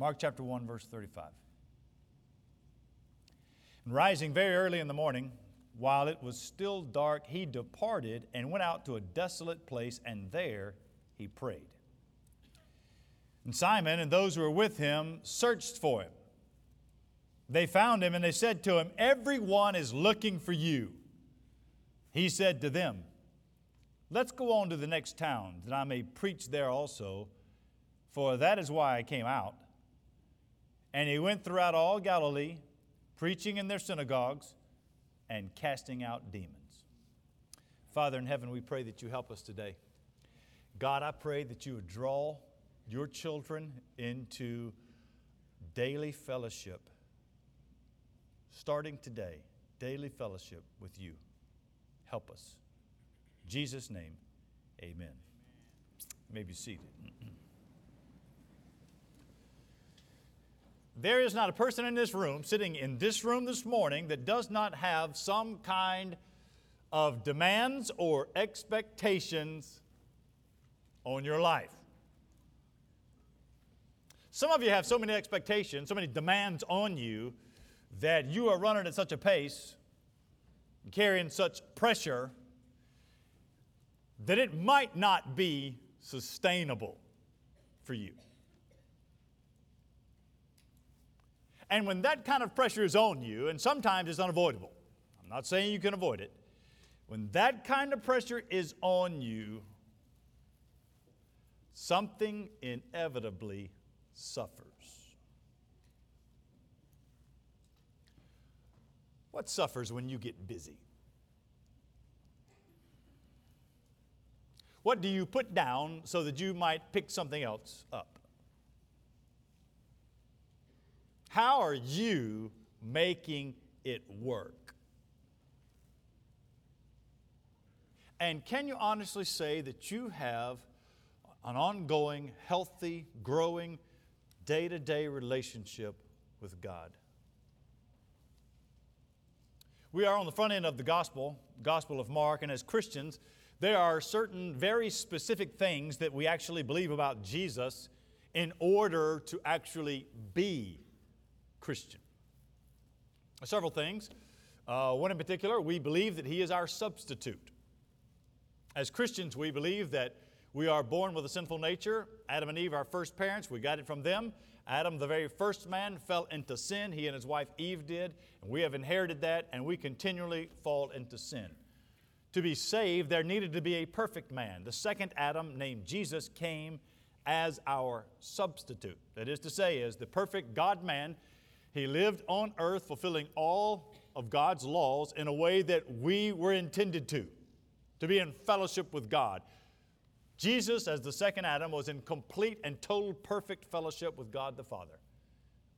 Mark chapter 1, verse 35. And rising very early in the morning, while it was still dark, he departed and went out to a desolate place, and there he prayed. And Simon and those who were with him searched for him. They found him and they said to him, Everyone is looking for you. He said to them, Let's go on to the next town, that I may preach there also, for that is why I came out. And he went throughout all Galilee, preaching in their synagogues and casting out demons. Father in heaven, we pray that you help us today. God, I pray that you would draw your children into daily fellowship, starting today, daily fellowship with you. Help us. In Jesus' name, amen. You may be seated. There is not a person in this room, sitting in this room this morning, that does not have some kind of demands or expectations on your life. Some of you have so many expectations, so many demands on you, that you are running at such a pace, carrying such pressure, that it might not be sustainable for you. And when that kind of pressure is on you, and sometimes it's unavoidable, I'm not saying you can avoid it, when that kind of pressure is on you, something inevitably suffers. What suffers when you get busy? What do you put down so that you might pick something else up? How are you making it work? And can you honestly say that you have an ongoing, healthy, growing, day to day relationship with God? We are on the front end of the gospel, Gospel of Mark, and as Christians, there are certain very specific things that we actually believe about Jesus in order to actually be Christian. Several things. Uh, one in particular, we believe that He is our substitute. As Christians, we believe that we are born with a sinful nature. Adam and Eve, our first parents, we got it from them. Adam, the very first man, fell into sin. He and his wife Eve did. And we have inherited that, and we continually fall into sin. To be saved, there needed to be a perfect man. The second Adam, named Jesus, came as our substitute. That is to say, as the perfect God man he lived on earth fulfilling all of God's laws in a way that we were intended to, to be in fellowship with God. Jesus, as the second Adam, was in complete and total perfect fellowship with God the Father.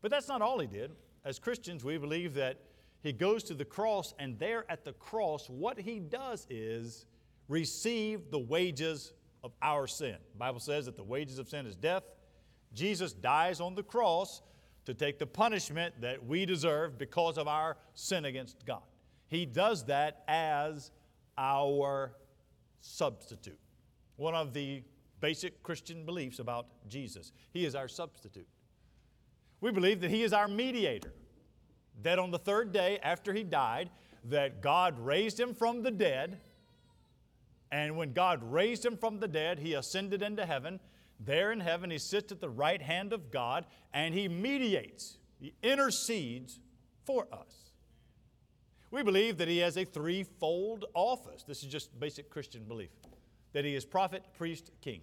But that's not all he did. As Christians, we believe that he goes to the cross, and there at the cross, what he does is receive the wages of our sin. The Bible says that the wages of sin is death. Jesus dies on the cross to take the punishment that we deserve because of our sin against God. He does that as our substitute. One of the basic Christian beliefs about Jesus. He is our substitute. We believe that He is our mediator. That on the third day after He died, that God raised Him from the dead. And when God raised Him from the dead, He ascended into heaven there in heaven, he sits at the right hand of God and he mediates, he intercedes for us. We believe that he has a threefold office. This is just basic Christian belief that he is prophet, priest, king.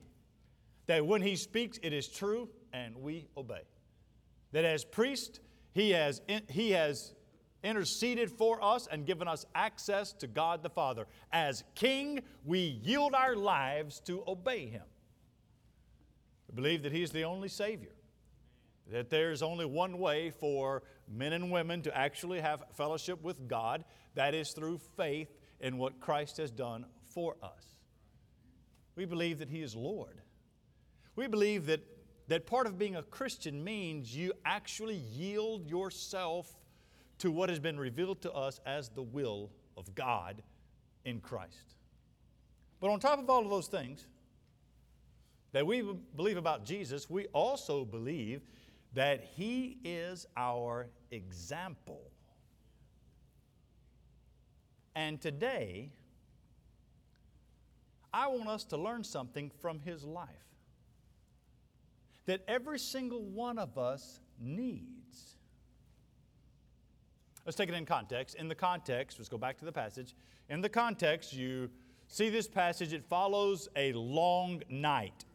That when he speaks, it is true and we obey. That as priest, he has, he has interceded for us and given us access to God the Father. As king, we yield our lives to obey him. We believe that He's the only Savior, that there's only one way for men and women to actually have fellowship with God, that is through faith in what Christ has done for us. We believe that He is Lord. We believe that, that part of being a Christian means you actually yield yourself to what has been revealed to us as the will of God in Christ. But on top of all of those things, that we believe about Jesus, we also believe that He is our example. And today, I want us to learn something from His life that every single one of us needs. Let's take it in context. In the context, let's go back to the passage. In the context, you see this passage, it follows a long night.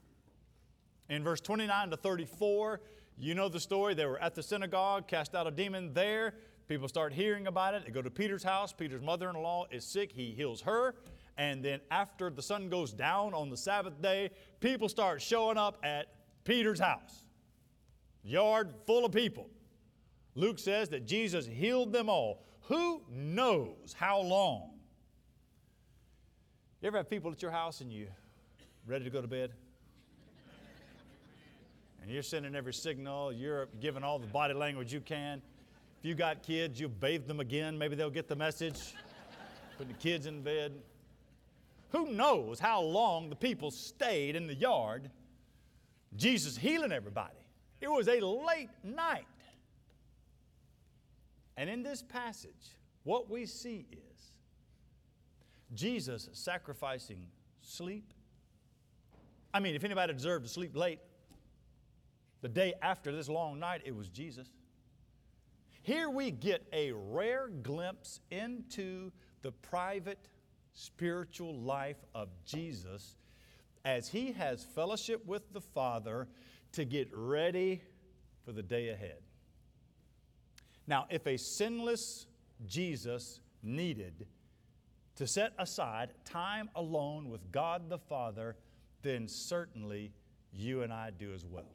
In verse 29 to 34, you know the story. They were at the synagogue, cast out a demon there. People start hearing about it. They go to Peter's house. Peter's mother in law is sick. He heals her. And then, after the sun goes down on the Sabbath day, people start showing up at Peter's house. Yard full of people. Luke says that Jesus healed them all. Who knows how long? You ever have people at your house and you ready to go to bed? And you're sending every signal, you're giving all the body language you can. If you got kids, you bathe them again, maybe they'll get the message. Putting the kids in bed. Who knows how long the people stayed in the yard, Jesus healing everybody? It was a late night. And in this passage, what we see is Jesus sacrificing sleep. I mean, if anybody deserved to sleep late, the day after this long night, it was Jesus. Here we get a rare glimpse into the private spiritual life of Jesus as he has fellowship with the Father to get ready for the day ahead. Now, if a sinless Jesus needed to set aside time alone with God the Father, then certainly you and I do as well.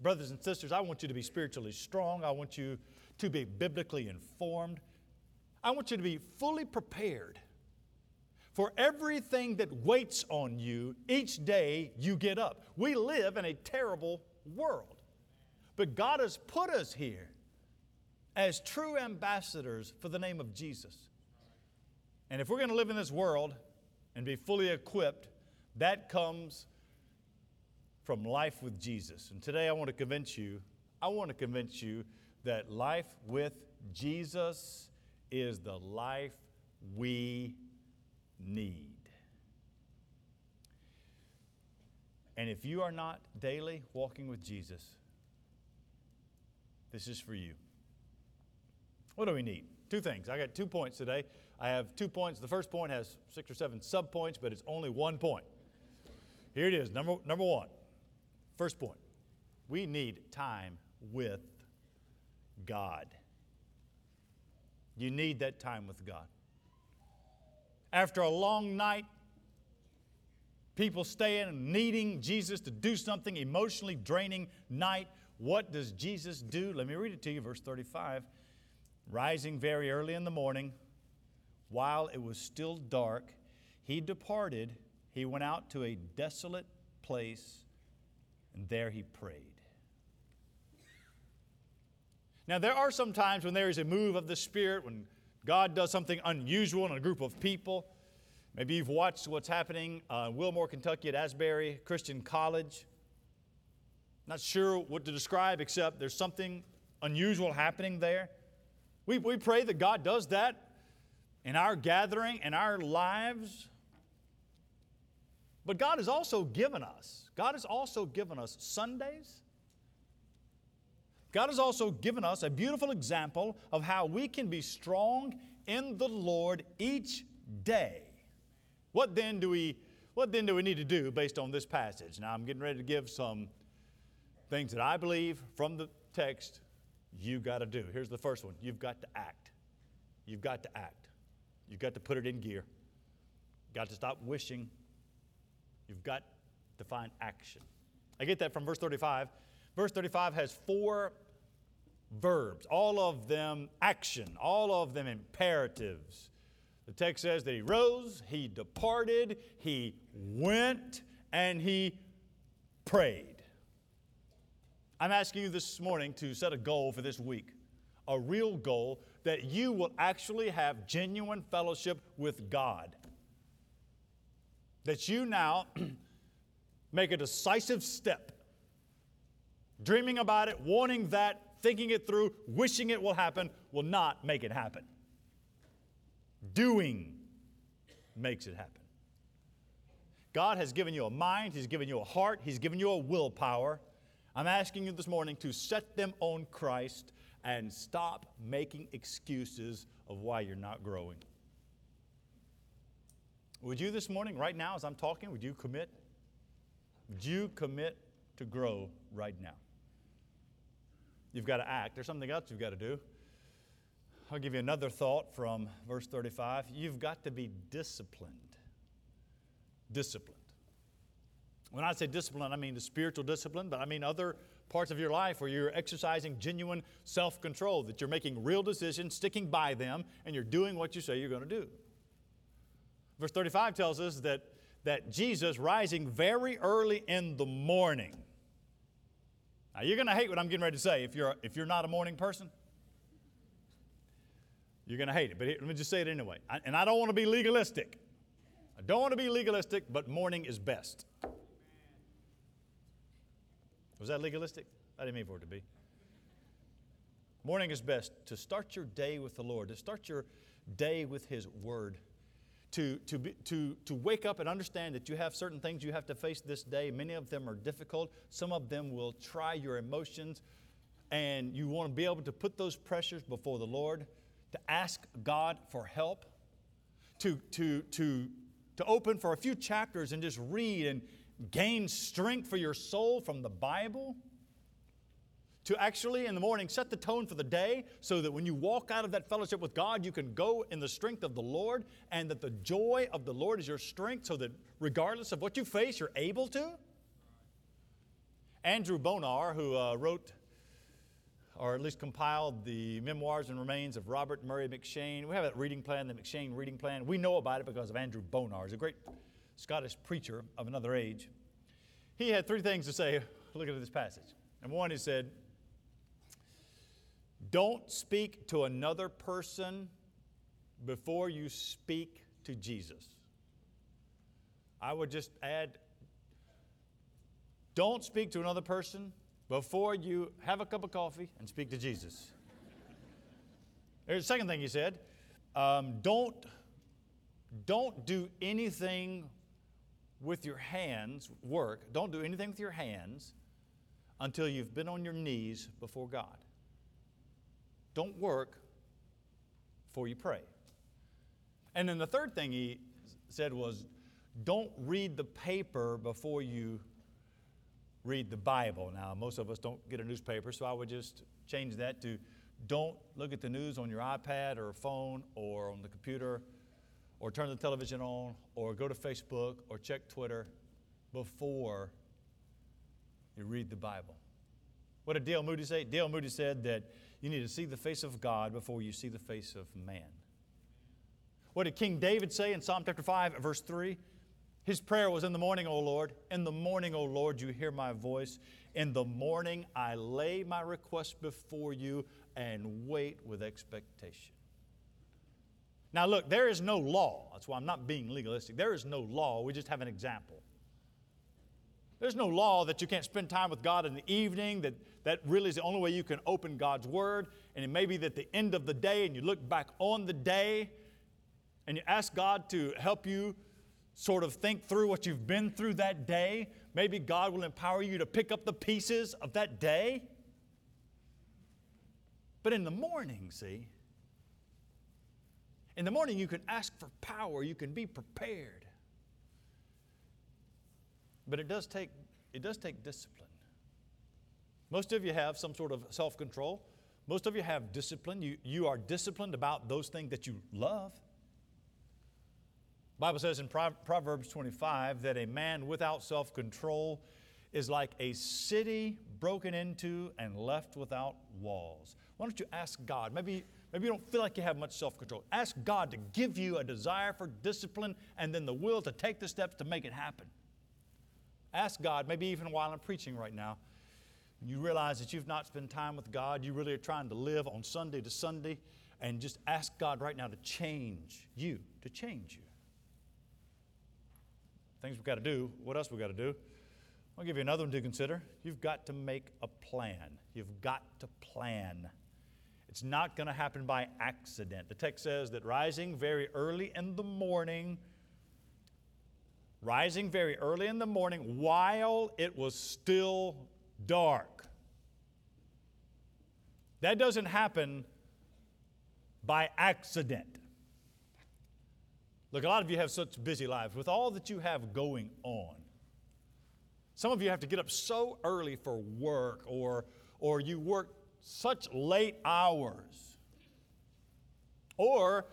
Brothers and sisters, I want you to be spiritually strong. I want you to be biblically informed. I want you to be fully prepared for everything that waits on you each day you get up. We live in a terrible world, but God has put us here as true ambassadors for the name of Jesus. And if we're going to live in this world and be fully equipped, that comes from life with Jesus. And today I want to convince you, I want to convince you that life with Jesus is the life we need. And if you are not daily walking with Jesus, this is for you. What do we need? Two things. I got two points today. I have two points. The first point has six or seven subpoints, but it's only one point. Here it is. Number, number one. First point. We need time with God. You need that time with God. After a long night, people staying and needing Jesus to do something emotionally draining night, what does Jesus do? Let me read it to you, verse 35. Rising very early in the morning, while it was still dark, he departed. He went out to a desolate place, and there he prayed. Now, there are some times when there is a move of the Spirit, when God does something unusual in a group of people. Maybe you've watched what's happening uh, in Wilmore, Kentucky at Asbury Christian College. Not sure what to describe except there's something unusual happening there. We, we pray that God does that in our gathering, in our lives. But God has also given us, God has also given us Sundays. God has also given us a beautiful example of how we can be strong in the Lord each day. What then do we what then do we need to do based on this passage? Now I'm getting ready to give some things that I believe from the text you've got to do. Here's the first one you've got to act. You've got to act. You've got to put it in gear. You've got to stop wishing. You've got to find action. I get that from verse 35. Verse 35 has four verbs, all of them action, all of them imperatives. The text says that he rose, he departed, he went, and he prayed. I'm asking you this morning to set a goal for this week, a real goal that you will actually have genuine fellowship with God. That you now make a decisive step Dreaming about it, wanting that, thinking it through, wishing it will happen, will not make it happen. Doing makes it happen. God has given you a mind, He's given you a heart, He's given you a willpower. I'm asking you this morning to set them on Christ and stop making excuses of why you're not growing. Would you this morning, right now, as I'm talking, would you commit? Would you commit to grow right now? You've got to act. There's something else you've got to do. I'll give you another thought from verse 35. You've got to be disciplined. Disciplined. When I say discipline, I mean the spiritual discipline, but I mean other parts of your life where you're exercising genuine self control, that you're making real decisions, sticking by them, and you're doing what you say you're going to do. Verse 35 tells us that, that Jesus, rising very early in the morning, now you're going to hate what I'm getting ready to say if you're, if you're not a morning person. You're going to hate it, but let me just say it anyway. I, and I don't want to be legalistic. I don't want to be legalistic, but morning is best. Was that legalistic? I didn't mean for it to be. Morning is best to start your day with the Lord, to start your day with His Word, to, to, be, to, to wake up and understand that you have certain things you have to face this day. Many of them are difficult, some of them will try your emotions, and you want to be able to put those pressures before the Lord, to ask God for help, to, to, to, to open for a few chapters and just read and, gain strength for your soul from the Bible, to actually in the morning set the tone for the day so that when you walk out of that fellowship with God, you can go in the strength of the Lord and that the joy of the Lord is your strength so that regardless of what you face, you're able to. Andrew Bonar, who uh, wrote or at least compiled the memoirs and remains of Robert Murray M'Cheyne. We have that reading plan, the M'Cheyne reading plan. We know about it because of Andrew Bonar. He's a great Scottish preacher of another age, he had three things to say. Look at this passage. And one, he said, Don't speak to another person before you speak to Jesus. I would just add, don't speak to another person before you have a cup of coffee and speak to Jesus. There's the second thing he said um, don't, don't do anything with your hands, work, don't do anything with your hands until you've been on your knees before God. Don't work before you pray. And then the third thing he said was don't read the paper before you read the Bible. Now, most of us don't get a newspaper, so I would just change that to don't look at the news on your iPad or phone or on the computer or turn the television on or go to Facebook or check Twitter before you read the Bible. What did Dale Moody say? Dale Moody said that you need to see the face of God before you see the face of man. What did King David say in Psalm chapter 5, verse 3? His prayer was, In the morning, O Lord, in the morning, O Lord, you hear my voice. In the morning, I lay my request before you and wait with expectation. Now, look, there is no law. That's why I'm not being legalistic. There is no law. We just have an example. There's no law that you can't spend time with God in the evening, that, that really is the only way you can open God's Word. And it may be that the end of the day, and you look back on the day, and you ask God to help you sort of think through what you've been through that day. Maybe God will empower you to pick up the pieces of that day. But in the morning, see, in the morning, you can ask for power, you can be prepared. But it does take, it does take discipline. Most of you have some sort of self control. Most of you have discipline. You, you are disciplined about those things that you love. Bible says in Proverbs 25 that a man without self control is like a city broken into and left without walls. Why don't you ask God? Maybe Maybe you don't feel like you have much self control. Ask God to give you a desire for discipline and then the will to take the steps to make it happen. Ask God, maybe even while I'm preaching right now, you realize that you've not spent time with God, you really are trying to live on Sunday to Sunday, and just ask God right now to change you, to change you. Things we've got to do. What else we've got to do? I'll give you another one to consider. You've got to make a plan. You've got to plan. It's not going to happen by accident. The text says that rising very early in the morning, rising very early in the morning while it was still dark. That doesn't happen by accident. Look, a lot of you have such busy lives with all that you have going on. Some of you have to get up so early for work, or, or you work such late hours. Or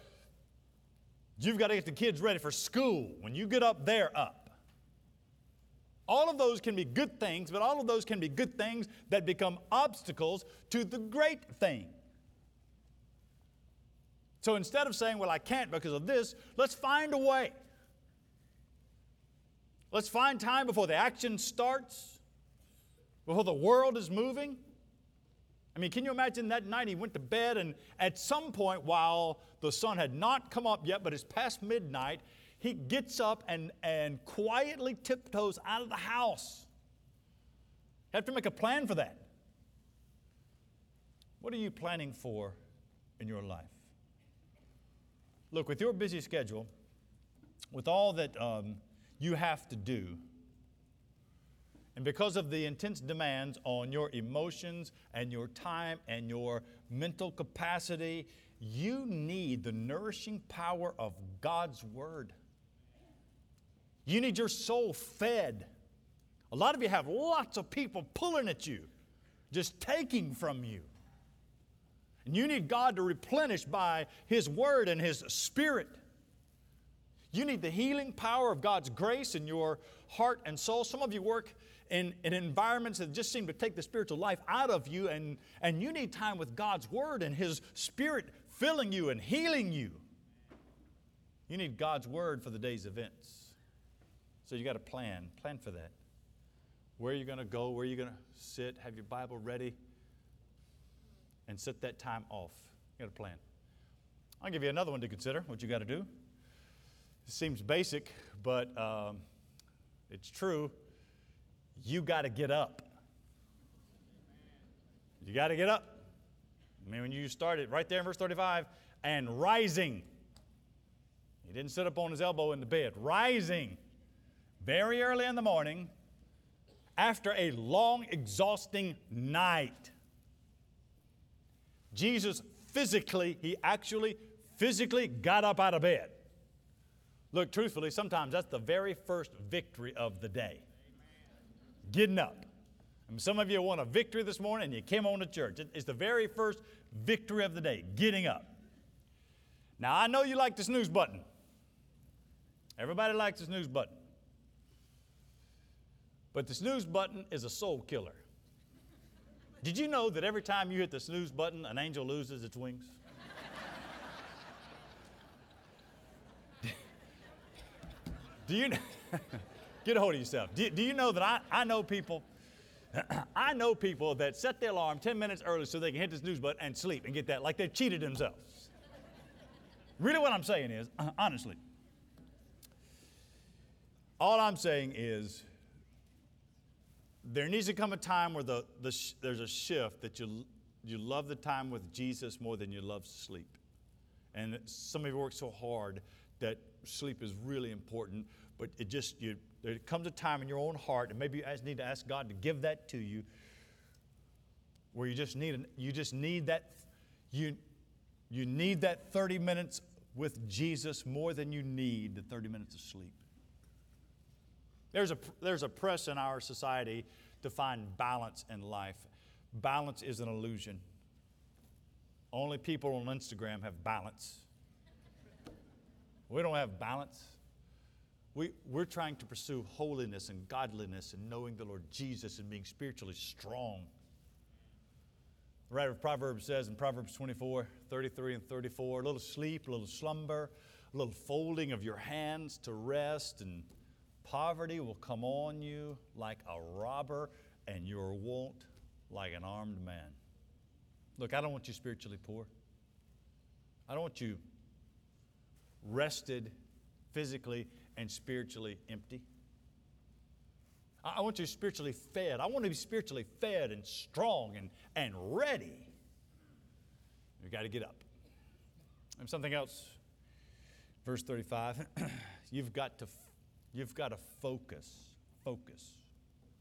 you've got to get the kids ready for school. When you get up, they're up. All of those can be good things, but all of those can be good things that become obstacles to the great thing. So instead of saying, Well, I can't because of this, let's find a way. Let's find time before the action starts, before the world is moving. I mean, can you imagine that night he went to bed, and at some point, while the sun had not come up yet, but it's past midnight, he gets up and, and quietly tiptoes out of the house. You have to make a plan for that. What are you planning for in your life? Look, with your busy schedule, with all that um, you have to do. And because of the intense demands on your emotions and your time and your mental capacity, you need the nourishing power of God's Word. You need your soul fed. A lot of you have lots of people pulling at you, just taking from you. And you need God to replenish by His Word and His Spirit. You need the healing power of God's grace in your heart and soul. Some of you work in, in environments that just seem to take the spiritual life out of you, and, and you need time with God's Word and His Spirit filling you and healing you. You need God's Word for the day's events. So you got to plan. Plan for that. Where are you going to go? Where are you going to sit? Have your Bible ready? And set that time off. You got to plan. I'll give you another one to consider, what you got to do. It seems basic, but um, it's true. You got to get up. You got to get up. I mean, when you started right there in verse 35, and rising. He didn't sit up on his elbow in the bed. Rising very early in the morning after a long, exhausting night. Jesus physically, he actually physically got up out of bed. Look, truthfully, sometimes that's the very first victory of the day. Getting up. I mean, some of you won a victory this morning and you came on to church. It's the very first victory of the day, getting up. Now, I know you like the snooze button. Everybody likes the snooze button. But the snooze button is a soul killer. Did you know that every time you hit the snooze button, an angel loses its wings? Do you get a hold of yourself? Do, do you know that I, I know people? I know people that set the alarm 10 minutes early so they can hit the snooze button and sleep and get that, like they've cheated themselves. really, what I'm saying is, uh, honestly, all I'm saying is there needs to come a time where the, the sh- there's a shift that you, you love the time with Jesus more than you love sleep. And some of you work so hard that sleep is really important, but it just, you, there comes a time in your own heart, and maybe you need to ask God to give that to you, where you just need, you just need that, you, you need that 30 minutes with Jesus more than you need the 30 minutes of sleep. There's a, there's a press in our society to find balance in life. Balance is an illusion. Only people on Instagram have balance. We don't have balance. We, we're trying to pursue holiness and godliness and knowing the Lord Jesus and being spiritually strong. The writer of Proverbs says in Proverbs 24, 33 and 34, a little sleep, a little slumber, a little folding of your hands to rest, and poverty will come on you like a robber, and your want like an armed man. Look, I don't want you spiritually poor. I don't want you rested physically and spiritually empty. I want you spiritually fed. I want to be spiritually fed and strong and, and ready. You got to get up. And something else, verse 35, you've got to you've got to focus, focus,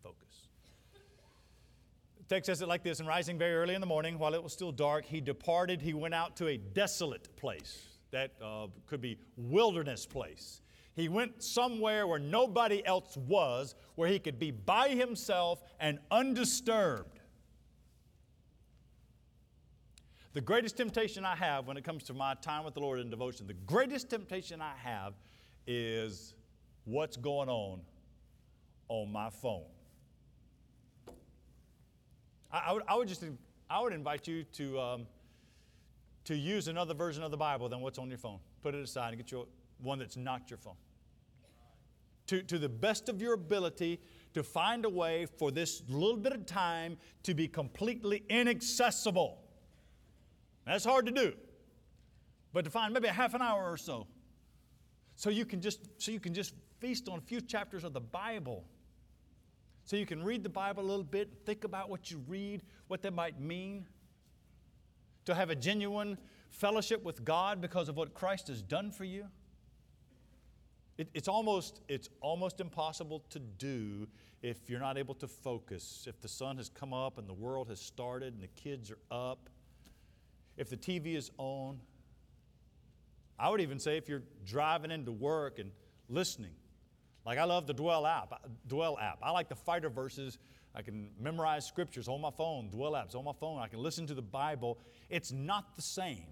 focus. The text says it like this, and rising very early in the morning, while it was still dark, he departed, he went out to a desolate place. That uh, could be wilderness place. He went somewhere where nobody else was, where he could be by himself and undisturbed. The greatest temptation I have when it comes to my time with the Lord in devotion, the greatest temptation I have is what's going on on my phone. I, I would, I would just I would invite you to, um, to use another version of the Bible than what's on your phone. Put it aside and get your one that's not your phone. To, to the best of your ability, to find a way for this little bit of time to be completely inaccessible. That's hard to do. But to find maybe a half an hour or so. So you can just so you can just feast on a few chapters of the Bible. So you can read the Bible a little bit, think about what you read, what that might mean. To have a genuine fellowship with God because of what Christ has done for you. It, it's, almost, it's almost impossible to do if you're not able to focus. If the sun has come up and the world has started and the kids are up, if the TV is on. I would even say if you're driving into work and listening. Like I love the Dwell app. Dwell app. I like the fighter verses. I can memorize scriptures on my phone. Dwell apps on my phone. I can listen to the Bible. It's not the same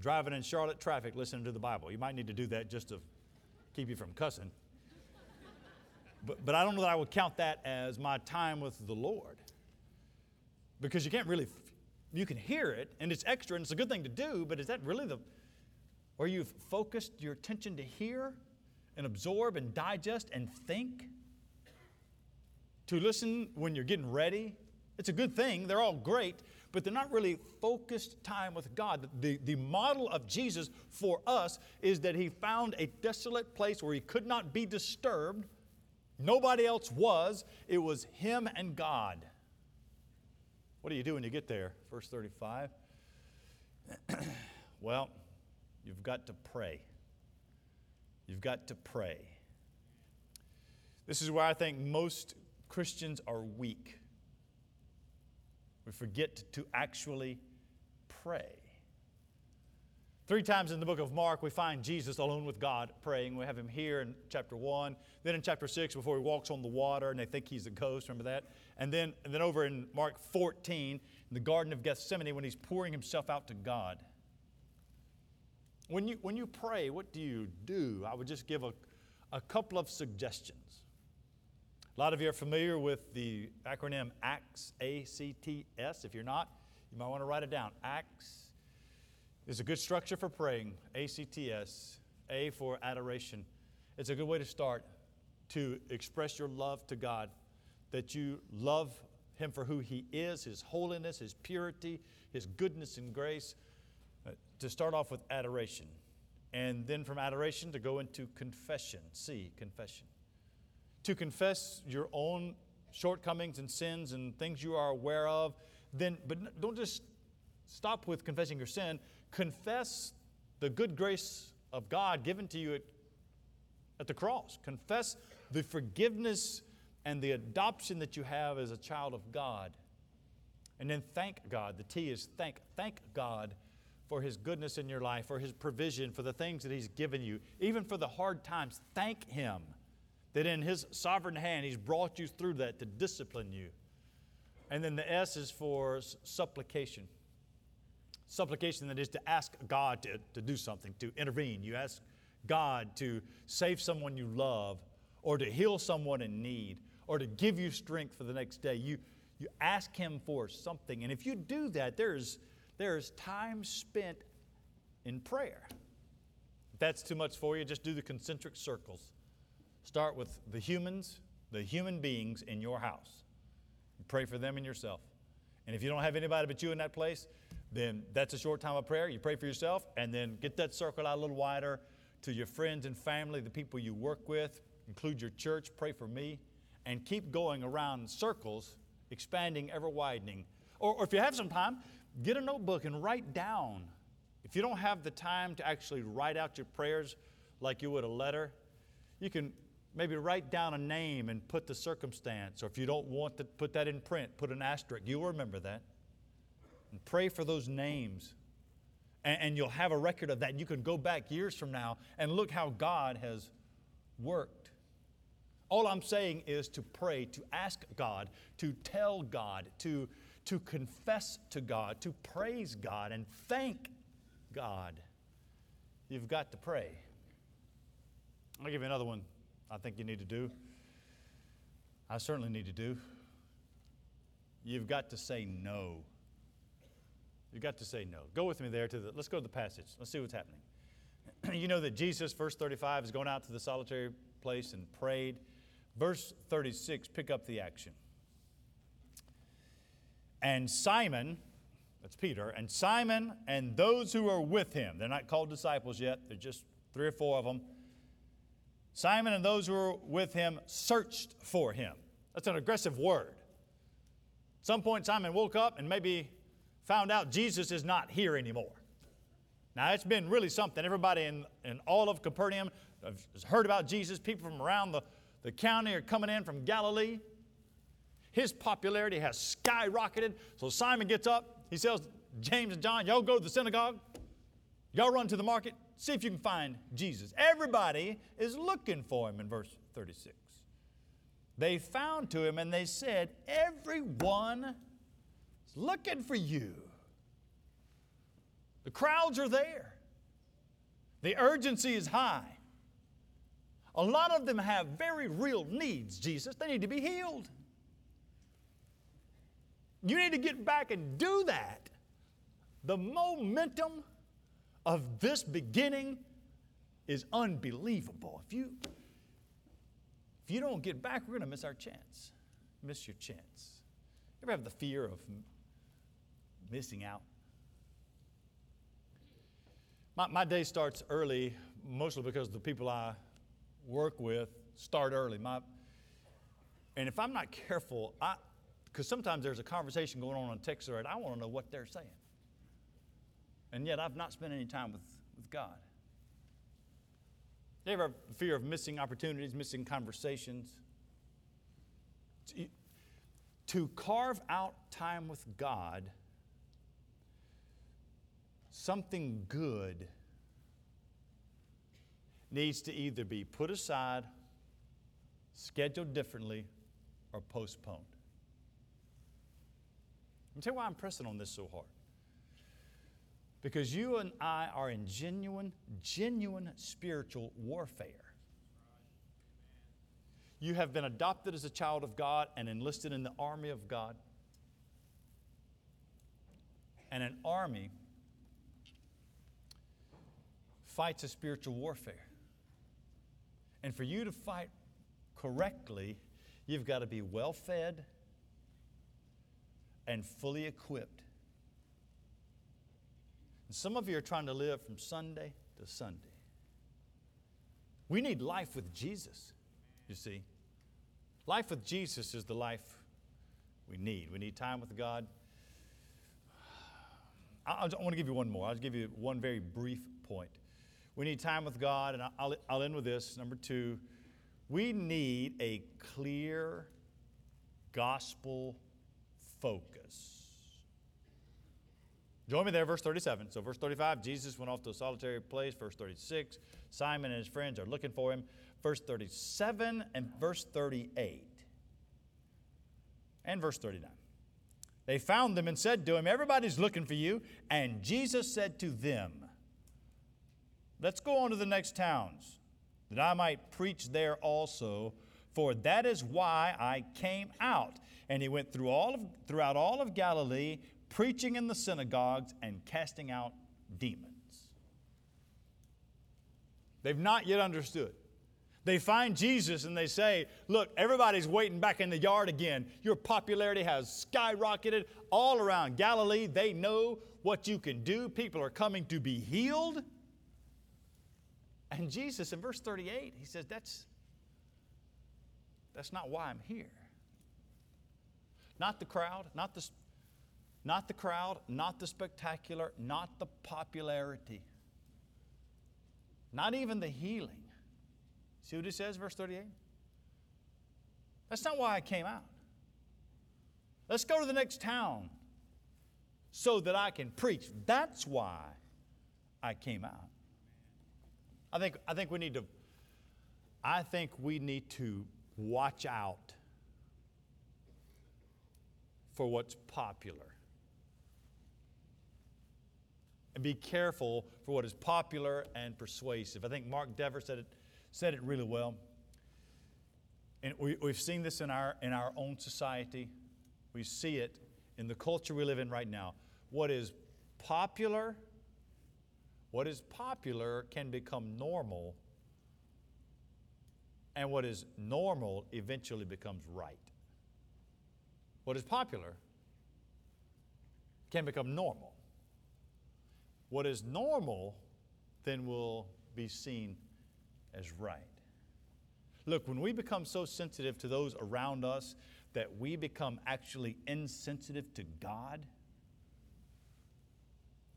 driving in Charlotte traffic listening to the Bible. You might need to do that just to keep you from cussing. But, but I don't know that I would count that as my time with the Lord. Because you can't really, you can hear it and it's extra and it's a good thing to do, but is that really the, where you've focused your attention to hear and absorb and digest and think? To listen when you're getting ready? It's a good thing. They're all great but they're not really focused time with God. The, the model of Jesus for us is that he found a desolate place where he could not be disturbed. Nobody else was. It was him and God. What do you do when you get there? Verse 35. well, you've got to pray. You've got to pray. This is where I think most Christians are weak. We forget to actually pray. Three times in the book of Mark, we find Jesus alone with God praying. We have him here in chapter 1, then in chapter 6 before he walks on the water and they think he's a ghost. Remember that? And then, and then over in Mark 14, in the Garden of Gethsemane, when he's pouring himself out to God. When you, when you pray, what do you do? I would just give a, a couple of suggestions. A lot of you are familiar with the acronym ACTS, A C T S. If you're not, you might want to write it down. ACTS is a good structure for praying. A C T S, A for adoration. It's a good way to start to express your love to God, that you love Him for who He is, His holiness, His purity, His goodness and grace. Uh, to start off with adoration. And then from adoration to go into confession. C, confession to confess your own shortcomings and sins and things you are aware of, then, but don't just stop with confessing your sin. Confess the good grace of God given to you at, at the cross. Confess the forgiveness and the adoption that you have as a child of God. And then thank God. The T is thank. Thank God for His goodness in your life, for His provision, for the things that He's given you, even for the hard times. Thank Him that in His sovereign hand, He's brought you through that to discipline you. And then the S is for supplication. Supplication that is to ask God to, to do something, to intervene. You ask God to save someone you love, or to heal someone in need, or to give you strength for the next day. You, you ask Him for something. And if you do that, there's, there's time spent in prayer. If that's too much for you, just do the concentric circles. Start with the humans, the human beings in your house. pray for them and yourself. And if you don't have anybody but you in that place, then that's a short time of prayer. You pray for yourself and then get that circle out a little wider to your friends and family, the people you work with, include your church. Pray for me. and keep going around circles, expanding, ever widening. Or, or if you have some time, get a notebook and write down. If you don't have the time to actually write out your prayers like you would a letter, you can maybe write down a name and put the circumstance. Or if you don't want to put that in print, put an asterisk. You'll remember that. And pray for those names. And, and you'll have a record of that. You can go back years from now and look how God has worked. All I'm saying is to pray, to ask God, to tell God, to, to confess to God, to praise God, and thank God. You've got to pray. I'll give you another one I think you need to do. I certainly need to do. You've got to say no. You've got to say no. Go with me there to the, let's go to the passage. Let's see what's happening. you know that Jesus, verse 35, is going out to the solitary place and prayed. Verse 36, pick up the action. And Simon, that's Peter, and Simon and those who are with him, they're not called disciples yet, they're just three or four of them. Simon and those who were with him searched for him. That's an aggressive word. At some point, Simon woke up and maybe found out Jesus is not here anymore. Now, it's been really something. Everybody in, in all of Capernaum has heard about Jesus. People from around the, the county are coming in from Galilee. His popularity has skyrocketed. So Simon gets up. He tells James and John, Y'all go to the synagogue. Y'all run to the market. See if you can find Jesus. Everybody is looking for him in verse 36. They found to him and they said, Everyone is looking for you. The crowds are there. The urgency is high. A lot of them have very real needs, Jesus. They need to be healed. You need to get back and do that. The momentum of this beginning is unbelievable. If you, if you don't get back, we're going to miss our chance. Miss your chance. You ever have the fear of missing out? My, my day starts early, mostly because the people I work with start early. My, and if I'm not careful, I because sometimes there's a conversation going on on text thread, I want to know what they're saying. And yet I've not spent any time with, with God. You have fear of missing opportunities, missing conversations? To, carve out time with God something good needs to either be put aside, scheduled differently, or postponed. Me tell you why I'm pressing on this so hard. Because you and I are in genuine, genuine spiritual warfare. You have been adopted as a child of God and enlisted in the army of God. And an army fights a spiritual warfare. And for you to fight correctly, you've got to be well fed and fully equipped. And some of you are trying to live from Sunday to Sunday. We need life with Jesus, you see. Life with Jesus is the life we need. We need time with God. I, I want to give you one more. I'll give you one very brief point. We need time with God, and I'll, I'll end with this. Number two, we need a clear gospel focus. Join me there, verse 37. So, verse 35, Jesus went off to a solitary place. Verse 36, Simon and his friends are looking for him. Verse 37 and verse 38. And verse 39. They found them and said to him, Everybody's looking for you. And Jesus said to them, Let's go on to the next towns, that I might preach there also, for that is why I came out. And he went through all of, throughout all of Galilee, preaching in the synagogues and casting out demons. They've not yet understood. They find Jesus and they say, Look, everybody's waiting back in the yard again. Your popularity has skyrocketed all around Galilee. They know what you can do. People are coming to be healed. And Jesus, in verse 38, he says, That's, That's not why I'm here. Not the crowd, not the, not the crowd, not the spectacular, not the popularity, not even the healing. See what he says, verse 38? That's not why I came out. Let's go to the next town so that I can preach. That's why I came out. I think, I think we need to I think we need to watch out for what's popular. And be careful for what is popular and persuasive. I think Mark Dever said it, said it really well. And we, we've seen this in our, in our own society. We see it in the culture we live in right now. What is popular, what is popular can become normal, and what is normal eventually becomes right. What is popular can become normal. What is normal then will be seen as right. Look, when we become so sensitive to those around us that we become actually insensitive to God,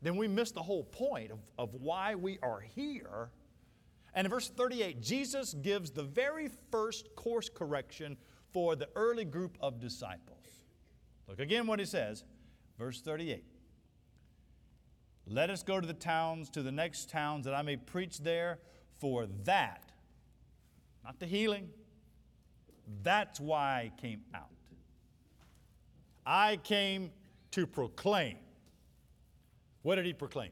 then we miss the whole point of, of why we are here. And in verse 38, Jesus gives the very first course correction for the early group of disciples. Look again what he says, verse 38. Let us go to the towns, to the next towns, that I may preach there, for that, not the healing, that's why I came out. I came to proclaim. What did he proclaim?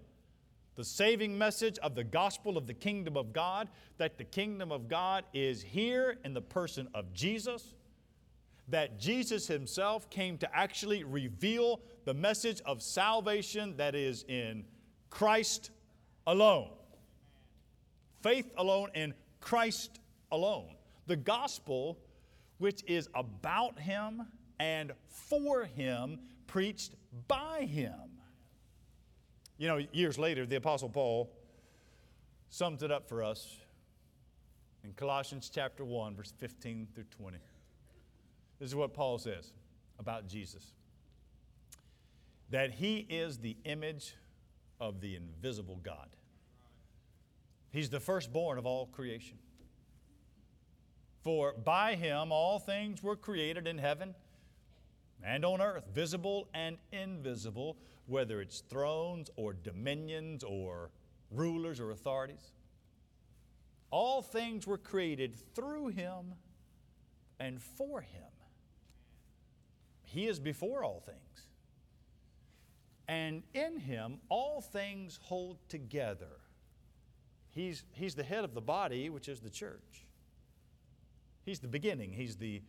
The saving message of the gospel of the kingdom of God, that the kingdom of God is here in the person of Jesus that Jesus himself came to actually reveal the message of salvation that is in Christ alone. Faith alone in Christ alone. The gospel, which is about him and for him, preached by him. You know, years later, the Apostle Paul sums it up for us in Colossians chapter 1, verse 15 through 20. This is what Paul says about Jesus that he is the image of the invisible God. He's the firstborn of all creation. For by him all things were created in heaven and on earth, visible and invisible, whether it's thrones or dominions or rulers or authorities. All things were created through him and for him. He is before all things. And in Him, all things hold together. He's, he's the head of the body, which is the church. He's the beginning. He's the,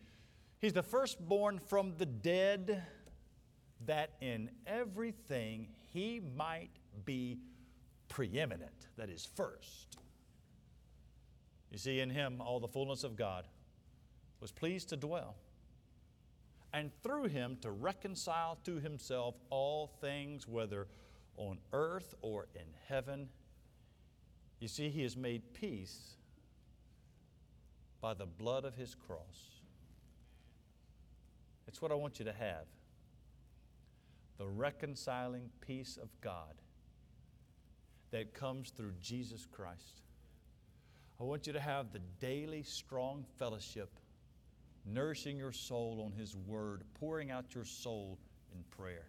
he's the firstborn from the dead, that in everything He might be preeminent, that is, first. You see, in Him, all the fullness of God was pleased to dwell and through him to reconcile to himself all things, whether on earth or in heaven. You see, he has made peace by the blood of his cross. It's what I want you to have the reconciling peace of God that comes through Jesus Christ. I want you to have the daily strong fellowship nourishing your soul on His Word, pouring out your soul in prayer.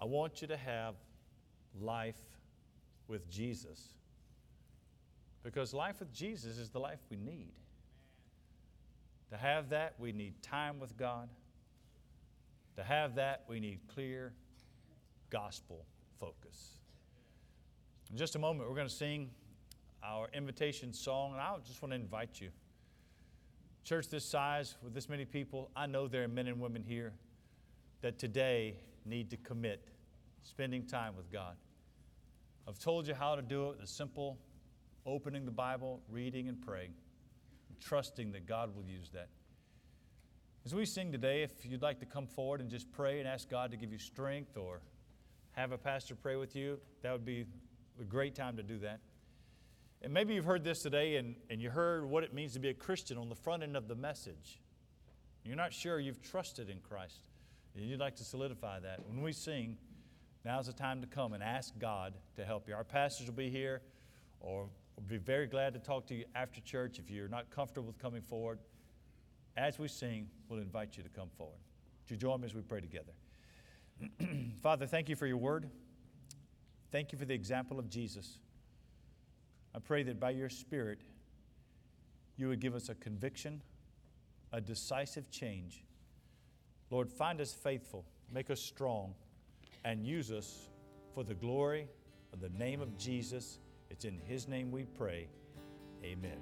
I want you to have life with Jesus because life with Jesus is the life we need. To have that, we need time with God. To have that, we need clear gospel focus. In just a moment, we're going to sing our invitation song, and I just want to invite you church this size with this many people, I know there are men and women here that today need to commit spending time with God. I've told you how to do it the simple opening the Bible, reading, and praying, and trusting that God will use that. As we sing today, if you'd like to come forward and just pray and ask God to give you strength or have a pastor pray with you, that would be a great time to do that. And maybe you've heard this today and, and you heard what it means to be a Christian on the front end of the message. You're not sure you've trusted in Christ. You'd like to solidify that. When we sing, now's the time to come and ask God to help you. Our pastors will be here, or we'll be very glad to talk to you after church if you're not comfortable with coming forward. As we sing, we'll invite you to come forward. You join me as we pray together? Father, thank you for your word. Thank you for the example of Jesus. I pray that by your Spirit, you would give us a conviction, a decisive change. Lord, find us faithful, make us strong, and use us for the glory of the name of Jesus. It's in His name we pray. Amen.